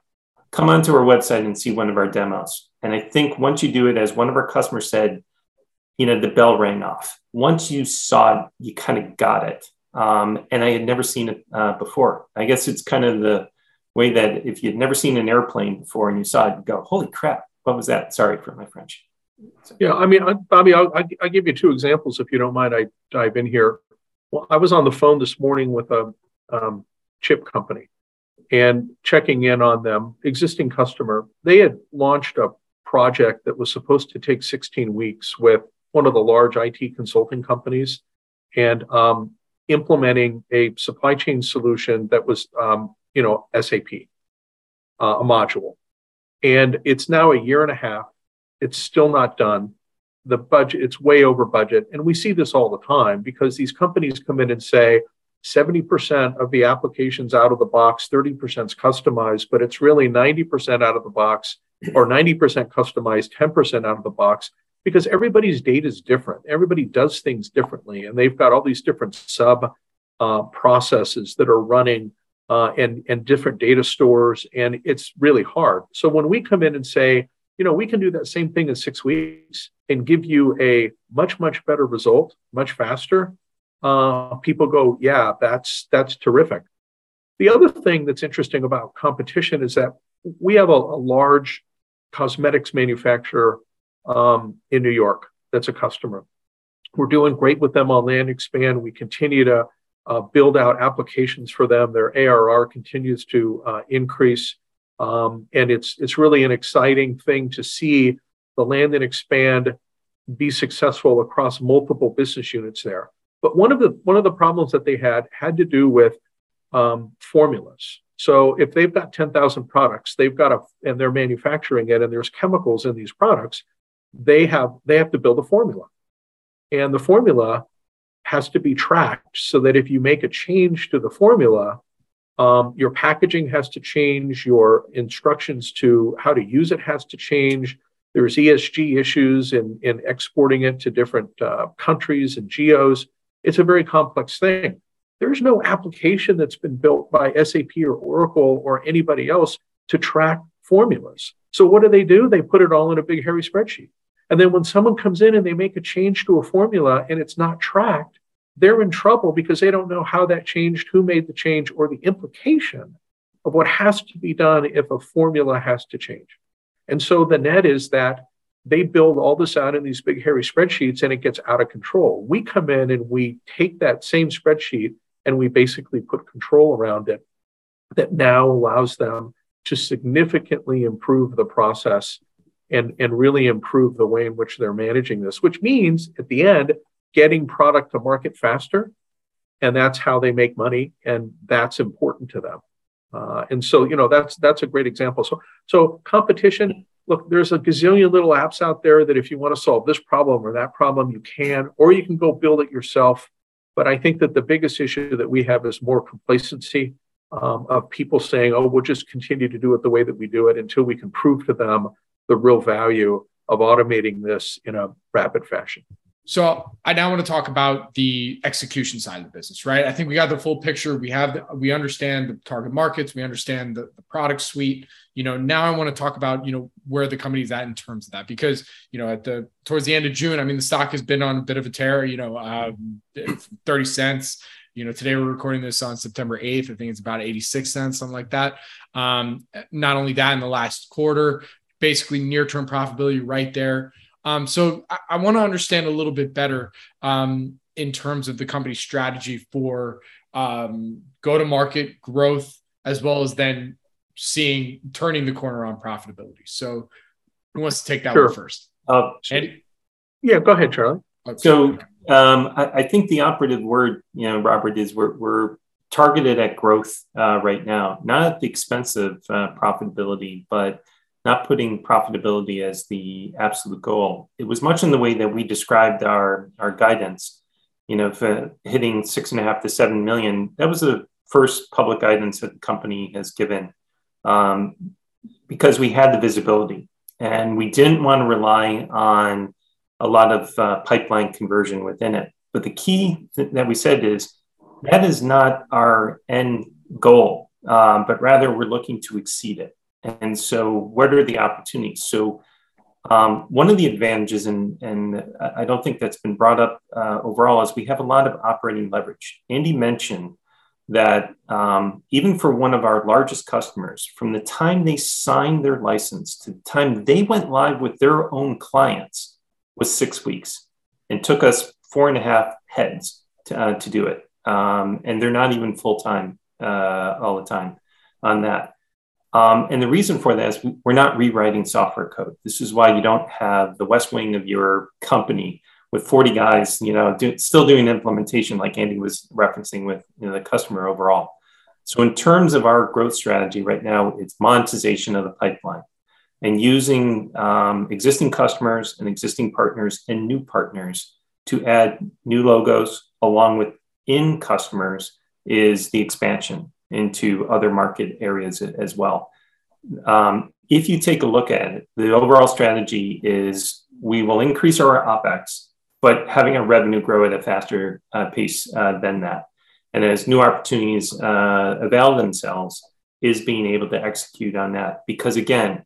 come onto our website and see one of our demos. And I think once you do it, as one of our customers said, you know, the bell rang off. Once you saw it, you kind of got it. Um, and I had never seen it uh, before. I guess it's kind of the way that if you'd never seen an airplane before and you saw it, you go, "Holy crap! What was that?" Sorry for my French. Yeah, I mean, Bobby, I'll, I'll give you two examples if you don't mind. I dive in here. Well, I was on the phone this morning with a um, chip company and checking in on them, existing customer. They had launched a project that was supposed to take 16 weeks with one of the large IT consulting companies. And um, implementing a supply chain solution that was, um, you know, SAP, uh, a module. And it's now a year and a half. It's still not done. The budget, it's way over budget. And we see this all the time because these companies come in and say 70% of the applications out of the box, 30% is customized, but it's really 90% out of the box or 90% customized, 10% out of the box because everybody's data is different. Everybody does things differently, and they've got all these different sub uh, processes that are running uh, and and different data stores, and it's really hard. So when we come in and say, you know, we can do that same thing in six weeks and give you a much much better result, much faster. Uh, people go, yeah, that's that's terrific. The other thing that's interesting about competition is that we have a, a large cosmetics manufacturer um, in New York that's a customer. We're doing great with them on land expand. We continue to uh, build out applications for them. Their ARR continues to uh, increase. Um, and it's, it's really an exciting thing to see the land and expand be successful across multiple business units there. But one of the one of the problems that they had had to do with um, formulas. So if they've got 10,000 products, they've got a, and they're manufacturing it and there's chemicals in these products, they have, they have to build a formula. And the formula has to be tracked so that if you make a change to the formula, um, your packaging has to change, your instructions to how to use it has to change. There's ESG issues in, in exporting it to different uh, countries and geos. It's a very complex thing. There's no application that's been built by SAP or Oracle or anybody else to track formulas. So what do they do? They put it all in a big hairy spreadsheet. And then when someone comes in and they make a change to a formula and it's not tracked, they're in trouble because they don't know how that changed, who made the change, or the implication of what has to be done if a formula has to change. And so the net is that they build all this out in these big, hairy spreadsheets and it gets out of control. We come in and we take that same spreadsheet and we basically put control around it that now allows them to significantly improve the process and, and really improve the way in which they're managing this, which means at the end, getting product to market faster. And that's how they make money. And that's important to them. Uh, and so, you know, that's that's a great example. So, so competition. Look, there's a gazillion little apps out there that if you want to solve this problem or that problem, you can, or you can go build it yourself. But I think that the biggest issue that we have is more complacency um, of people saying, "Oh, we'll just continue to do it the way that we do it until we can prove to them the real value of automating this in a rapid fashion." So I now want to talk about the execution side of the business, right? I think we got the full picture. We have, the, we understand the target markets, we understand the, the, product suite. You know, now I want to talk about, you know, where the company's at in terms of that, because you know, at the towards the end of June, I mean, the stock has been on a bit of a tear. You know, um, thirty cents. You know, today we're recording this on September eighth. I think it's about eighty six cents, something like that. Um, not only that, in the last quarter, basically near term profitability right there. Um, so I, I want to understand a little bit better um, in terms of the company's strategy for um, go to market growth, as well as then seeing turning the corner on profitability. So who wants to take that sure. one first? Uh, Yeah, go ahead, Charlie. So um, I, I, think the operative word, you know, Robert, is we're, we're targeted at growth uh, right now, not at the expense of uh, profitability, but not putting profitability as the absolute goal. It was much in the way that we described our, our guidance. You know, uh, hitting six and a half to seven million, that was the first public guidance that the company has given um, because we had the visibility and we didn't want to rely on a lot of uh, pipeline conversion within it. But the key th- that we said is that is not our end goal, um, but rather we're looking to exceed it. And so, what are the opportunities? So, um, one of the advantages, and, and I don't think that's been brought up uh, overall, is we have a lot of operating leverage. Andy mentioned that um, even for one of our largest customers, from the time they signed their license to the time they went live with their own clients was six weeks and took us four and a half heads to, uh, to do it. Um, and they're not even full time uh, all the time on that. Um, and the reason for that is we're not rewriting software code. This is why you don't have the west wing of your company with 40 guys, you know, do, still doing implementation like Andy was referencing with you know, the customer overall. So in terms of our growth strategy right now, it's monetization of the pipeline and using um, existing customers and existing partners and new partners to add new logos along with in customers is the expansion into other market areas as well. Um, if you take a look at it, the overall strategy is we will increase our OPEX, but having our revenue grow at a faster uh, pace uh, than that. And as new opportunities uh, avail themselves, is being able to execute on that. Because again,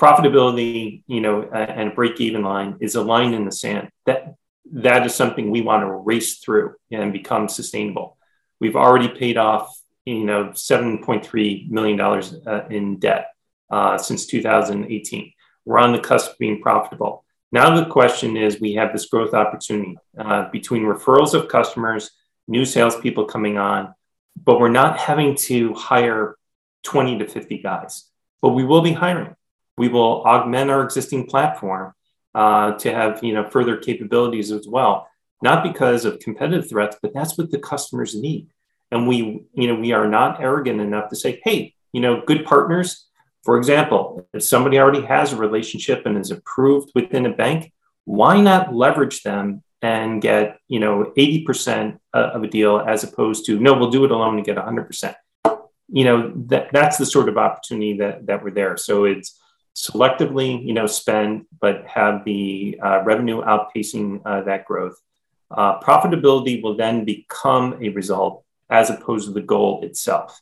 profitability, you know, and break even line is a line in the sand. That that is something we want to race through and become sustainable. We've already paid off you know, $7.3 million uh, in debt uh, since 2018. We're on the cusp of being profitable. Now the question is, we have this growth opportunity uh, between referrals of customers, new salespeople coming on, but we're not having to hire 20 to 50 guys. But we will be hiring. We will augment our existing platform uh, to have you know further capabilities as well. Not because of competitive threats, but that's what the customers need. And we, you know, we are not arrogant enough to say, hey, you know, good partners. For example, if somebody already has a relationship and is approved within a bank, why not leverage them and get, you know, 80% of a deal as opposed to, no, we'll do it alone and get 100%. You know, that, that's the sort of opportunity that, that we're there. So it's selectively, you know, spend, but have the uh, revenue outpacing uh, that growth. Uh, profitability will then become a result as opposed to the goal itself.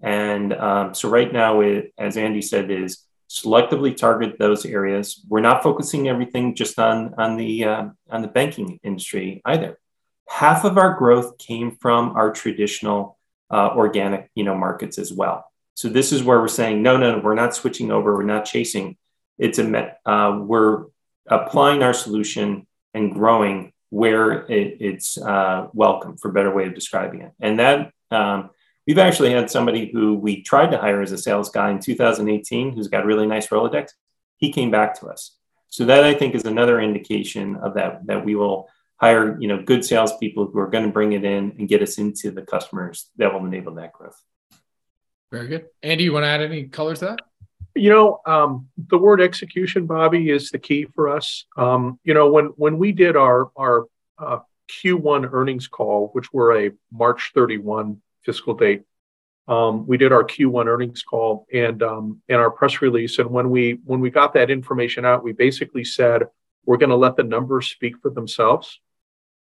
And um, so right now, it, as Andy said, is selectively target those areas. We're not focusing everything just on on the uh, on the banking industry either. Half of our growth came from our traditional uh, organic, you know, markets as well. So this is where we're saying, no, no, no, we're not switching over. We're not chasing. It's a uh, we're applying our solution and growing where it, it's uh, welcome, for better way of describing it. And that um, we've actually had somebody who we tried to hire as a sales guy in 2018, who's got a really nice Rolodex. He came back to us. So that I think is another indication of that that we will hire, you know, good salespeople who are going to bring it in and get us into the customers that will enable that growth. Very good, Andy. You want to add any color to that? You know, um, the word execution, Bobby, is the key for us. Um, you know, when when we did our our uh, Q1 earnings call, which were a March 31 fiscal date, um, we did our Q1 earnings call and um, and our press release. And when we when we got that information out, we basically said we're going to let the numbers speak for themselves.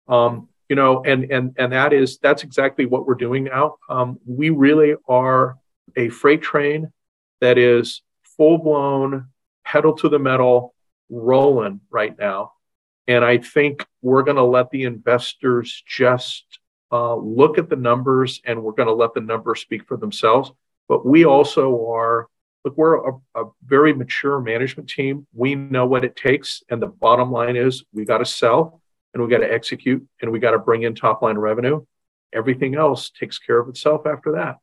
Um, you know, and and and that is that's exactly what we're doing now. Um, we really are a freight train that is full blown pedal to the metal rolling right now. And I think we're going to let the investors just uh, look at the numbers and we're going to let the numbers speak for themselves. But we also are, look, we're a, a very mature management team. We know what it takes. And the bottom line is we got to sell and we got to execute and we got to bring in top line revenue. Everything else takes care of itself after that.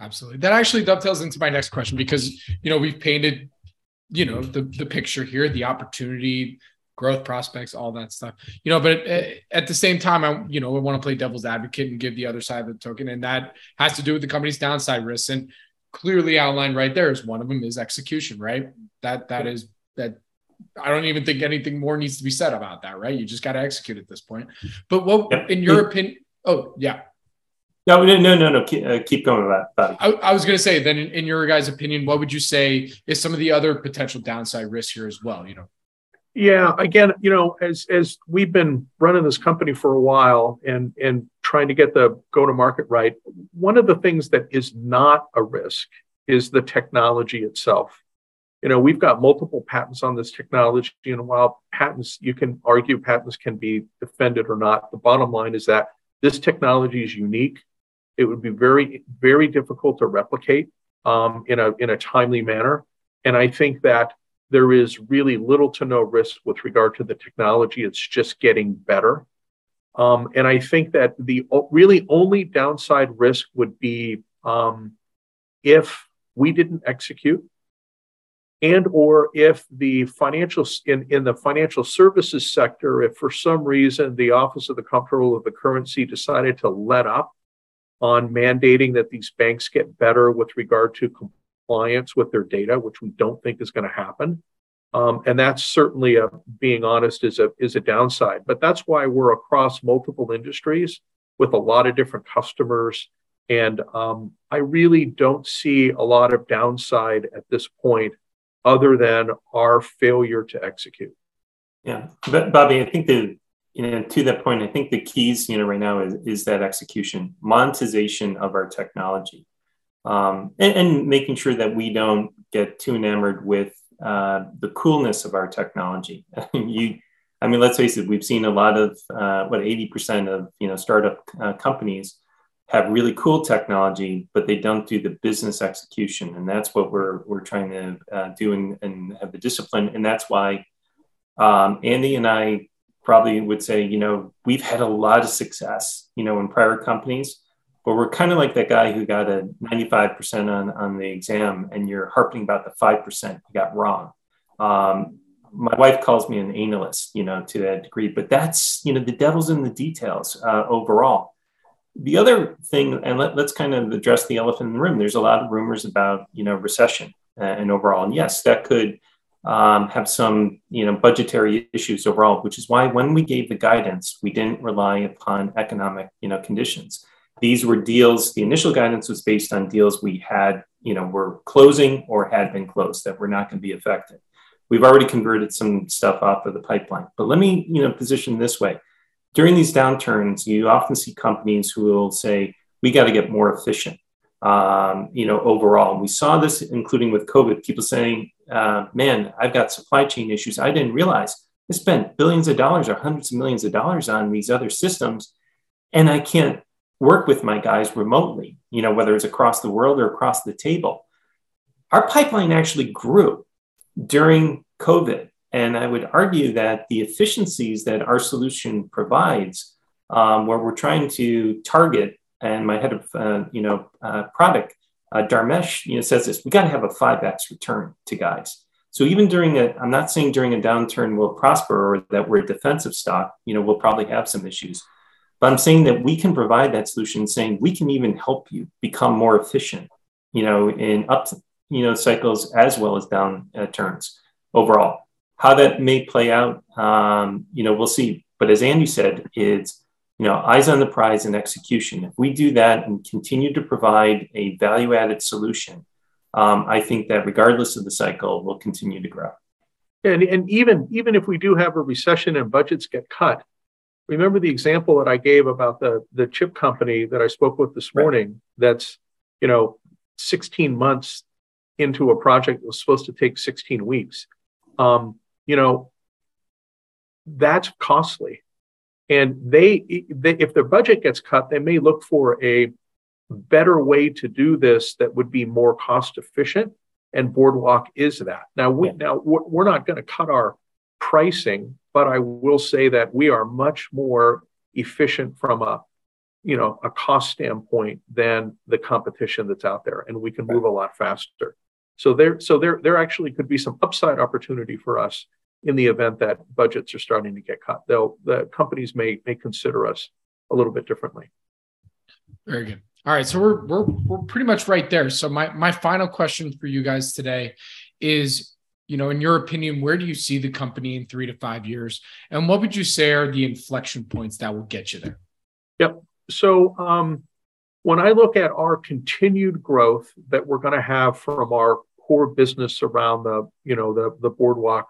Absolutely. That actually dovetails into my next question because you know we've painted, you know, the the picture here, the opportunity, growth prospects, all that stuff. You know, but at the same time, I you know I want to play devil's advocate and give the other side of the token, and that has to do with the company's downside risks. And clearly outlined right there is one of them is execution, right? That that is that I don't even think anything more needs to be said about that, right? You just got to execute at this point. But what, in your opinion? Oh, yeah. No, no, no, no, no. Keep, uh, keep going with that. I, I, was going to say, then, in, in, your guys' opinion, what would you say is some of the other potential downside risks here as well? You know. Yeah. Again, you know, as as we've been running this company for a while and and trying to get the go to market right, one of the things that is not a risk is the technology itself. You know, we've got multiple patents on this technology, and while patents, you can argue patents can be defended or not. The bottom line is that this technology is unique it would be very, very difficult to replicate um, in a in a timely manner. And I think that there is really little to no risk with regard to the technology. It's just getting better. Um, and I think that the really only downside risk would be um, if we didn't execute and or if the financial in, in the financial services sector if for some reason the office of the comptroller of the currency decided to let up on mandating that these banks get better with regard to compliance with their data, which we don't think is going to happen. Um, and that's certainly a being honest is a is a downside. But that's why we're across multiple industries with a lot of different customers. And um, I really don't see a lot of downside at this point, other than our failure to execute. Yeah, but Bobby, I think the you know, to that point, I think the keys, you know, right now is, is that execution, monetization of our technology, um, and, and, making sure that we don't get too enamored with uh, the coolness of our technology. you, I mean, let's face it, we've seen a lot of uh, what 80% of you know startup uh, companies have really cool technology, but they don't do the business execution, and that's what we're we're trying to uh, do and, and have the discipline, and that's why um, Andy and I probably would say, you know, we've had a lot of success, you know, in prior companies, but we're kind of like that guy who got a 95% on, on the exam and you're harping about the 5% you got wrong. Um, my wife calls me an analyst, you know, to that degree, but that's, you know, the devil's in the details uh, overall. the other thing, and let, us kind of address the elephant in the room. There's a lot of rumors about you know recession uh, and overall, and yes, that could um, have some you know budgetary issues overall, which is why when we gave the guidance, we didn't rely upon economic you know conditions. These were deals. The initial guidance was based on deals we had you know were closing or had been closed that were not going to be affected. We've already converted some stuff off of the pipeline, but let me you know position this way during these downturns, you often see companies who will say, we got to get more efficient. Um, you know, overall, we saw this, including with COVID, people saying, uh, man, I've got supply chain issues. I didn't realize I spent billions of dollars or hundreds of millions of dollars on these other systems, and I can't work with my guys remotely, you know, whether it's across the world or across the table. Our pipeline actually grew during COVID. And I would argue that the efficiencies that our solution provides, um, where we're trying to target, and my head of uh, you know uh, product, uh, Dharmesh, you know, says this: we got to have a five x return to guys. So even during a, I'm not saying during a downturn we'll prosper or that we're a defensive stock. You know, we'll probably have some issues, but I'm saying that we can provide that solution, saying we can even help you become more efficient. You know, in up you know cycles as well as down uh, turns overall. How that may play out, um, you know, we'll see. But as Andy said, it's you know eyes on the prize and execution. If we do that and continue to provide a value-added solution, um, I think that regardless of the cycle, we'll continue to grow. And, and even even if we do have a recession and budgets get cut, remember the example that I gave about the the chip company that I spoke with this morning. Right. That's you know 16 months into a project that was supposed to take 16 weeks. Um, you know, that's costly. And they, they, if their budget gets cut, they may look for a better way to do this that would be more cost efficient. And Boardwalk is that. Now, we, now we're not going to cut our pricing, but I will say that we are much more efficient from a you know a cost standpoint than the competition that's out there and we can move a lot faster so there so there there actually could be some upside opportunity for us in the event that budgets are starting to get cut. They'll the companies may may consider us a little bit differently. Very good. All right, so we're we're we're pretty much right there. So my my final question for you guys today is, you know, in your opinion, where do you see the company in three to five years, and what would you say are the inflection points that will get you there? Yep. So um, when I look at our continued growth that we're going to have from our core business around the you know the the boardwalk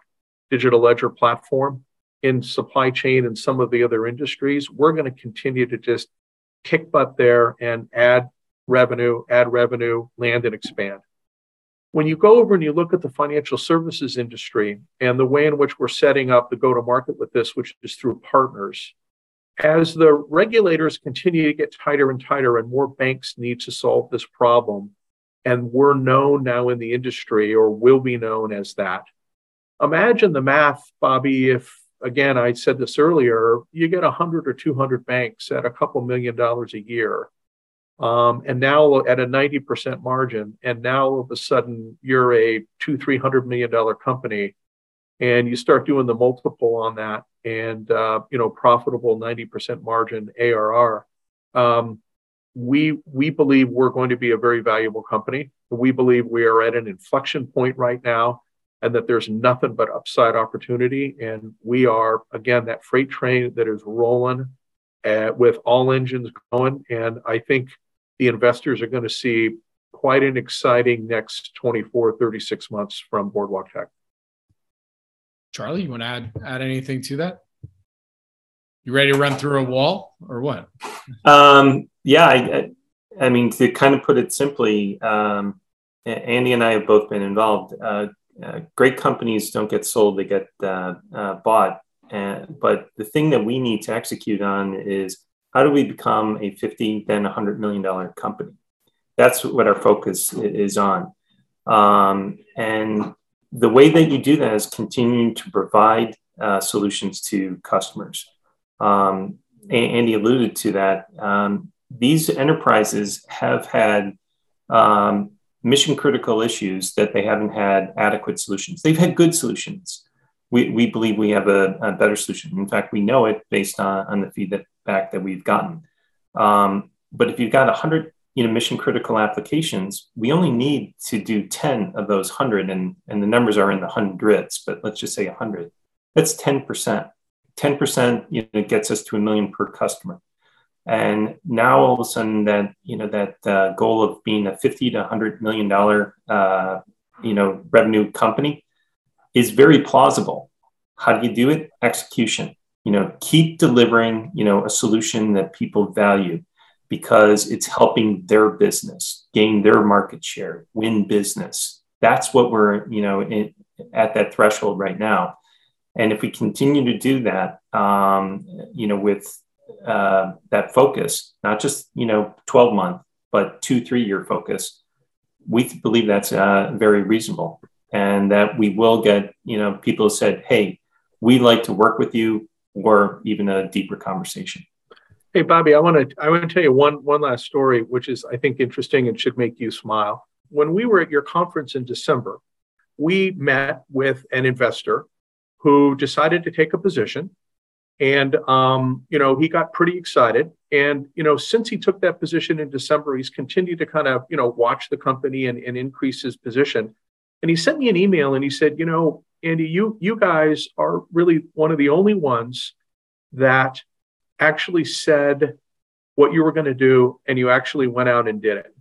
digital ledger platform in supply chain and some of the other industries, we're going to continue to just kick butt there and add revenue, add revenue, land and expand. When you go over and you look at the financial services industry and the way in which we're setting up the go to market with this, which is through partners, as the regulators continue to get tighter and tighter and more banks need to solve this problem, and we're known now in the industry or will be known as that, imagine the math, Bobby, if again, I said this earlier, you get 100 or 200 banks at a couple million dollars a year. Um, and now at a 90% margin, and now all of a sudden you're a two, three hundred million dollar company, and you start doing the multiple on that, and uh, you know, profitable 90% margin ARR. Um, we we believe we're going to be a very valuable company. We believe we are at an inflection point right now and that there's nothing but upside opportunity. And we are, again, that freight train that is rolling uh, with all engines going. And I think the investors are going to see quite an exciting next 24, 36 months from Boardwalk Tech. Charlie, you want to add, add anything to that? You ready to run through a wall or what? Um, yeah, I, I, mean, to kind of put it simply, um, Andy and I have both been involved. Uh, uh, great companies don't get sold; they get uh, uh, bought. And, but the thing that we need to execute on is how do we become a 50 then 100 million dollar company? That's what our focus is on. Um, and the way that you do that is continuing to provide uh, solutions to customers. Um, Andy alluded to that. Um, these enterprises have had um, mission critical issues that they haven't had adequate solutions. They've had good solutions. We, we believe we have a, a better solution. In fact, we know it based on, on the feedback that we've gotten. Um, But if you've got 100 you know, mission critical applications, we only need to do 10 of those 100, and, and the numbers are in the hundreds, but let's just say 100. That's 10%. 10% you know, gets us to a million per customer. And now all of a sudden that, you know, that uh, goal of being a 50 to 100 million dollar, uh, you know, revenue company is very plausible. How do you do it? Execution. You know, keep delivering, you know, a solution that people value because it's helping their business gain their market share, win business. That's what we're, you know, in, at that threshold right now. And if we continue to do that, um, you know, with uh, that focus, not just you know 12 month, but two, three year focus, we believe that's uh, very reasonable, and that we will get you know people said, "Hey, we like to work with you," or even a deeper conversation. Hey, Bobby, I want to I want to tell you one one last story, which is I think interesting and should make you smile. When we were at your conference in December, we met with an investor who decided to take a position, and um, you know he got pretty excited. And you know since he took that position in December, he's continued to kind of you know watch the company and, and increase his position. And he sent me an email and he said, you know, Andy, you you guys are really one of the only ones that actually said what you were going to do and you actually went out and did it.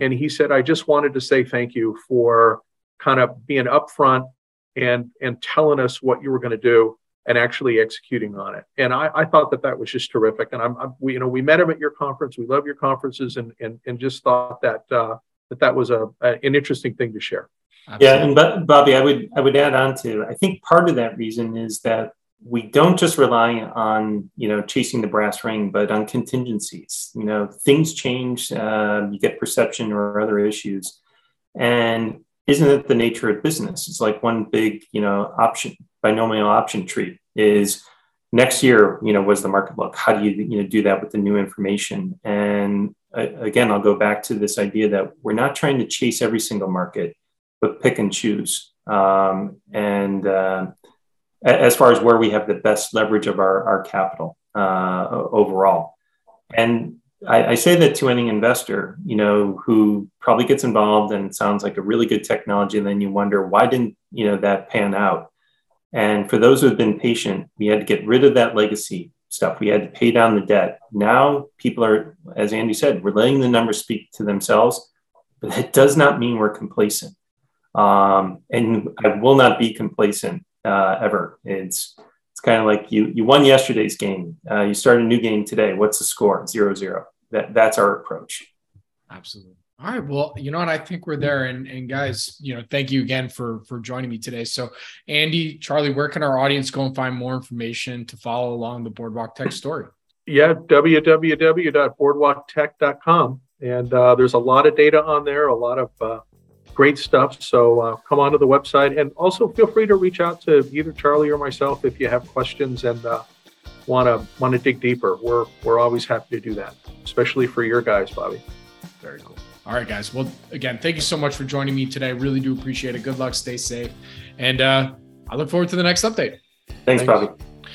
And he said, I just wanted to say thank you for kind of being upfront and and telling us what you were going to do and actually executing on it. And I, I thought that that was just terrific. And I'm, I'm, we, you know, we met him at your conference. We love your conferences, and and and just thought that uh, that that was a, a an interesting thing to share. Absolutely. Yeah, and Bobby, I would I would add on to. I think part of that reason is that we don't just rely on you know chasing the brass ring but on contingencies you know things change uh, you get perception or other issues and isn't it the nature of business it's like one big you know option binomial option tree is next year you know was the market look how do you you know do that with the new information and again i'll go back to this idea that we're not trying to chase every single market but pick and choose um, and uh, as far as where we have the best leverage of our, our capital uh, overall. And I, I, say that to any investor, you know, who probably gets involved and sounds like a really good technology, and then you wonder why didn't you know that pan out? And for those who have been patient, we had to get rid of that legacy stuff. We had to pay down the debt. Now people are, as Andy said, we're letting the numbers speak to themselves, but that does not mean we're complacent. Um, and I will not be complacent uh, ever. It's it's kind of like you you won yesterday's game. Uh, you start a new game today. What's the score? Zero zero. That that's our approach. Absolutely. All right. Well, you know what? I think we're there. And and guys, you know, thank you again for for joining me today. So, Andy, Charlie, where can our audience go and find more information to follow along the Boardwalk Tech story? Yeah, www.boardwalktech.com. And uh, there's a lot of data on there, a lot of uh, great stuff. So uh, come onto the website and also feel free to reach out to either Charlie or myself if you have questions and want to want to dig deeper. We're we're always happy to do that, especially for your guys, Bobby. Very cool. All right, guys. Well, again, thank you so much for joining me today. Really do appreciate it. Good luck. Stay safe. And uh, I look forward to the next update. Thanks, Thanks. Bobby.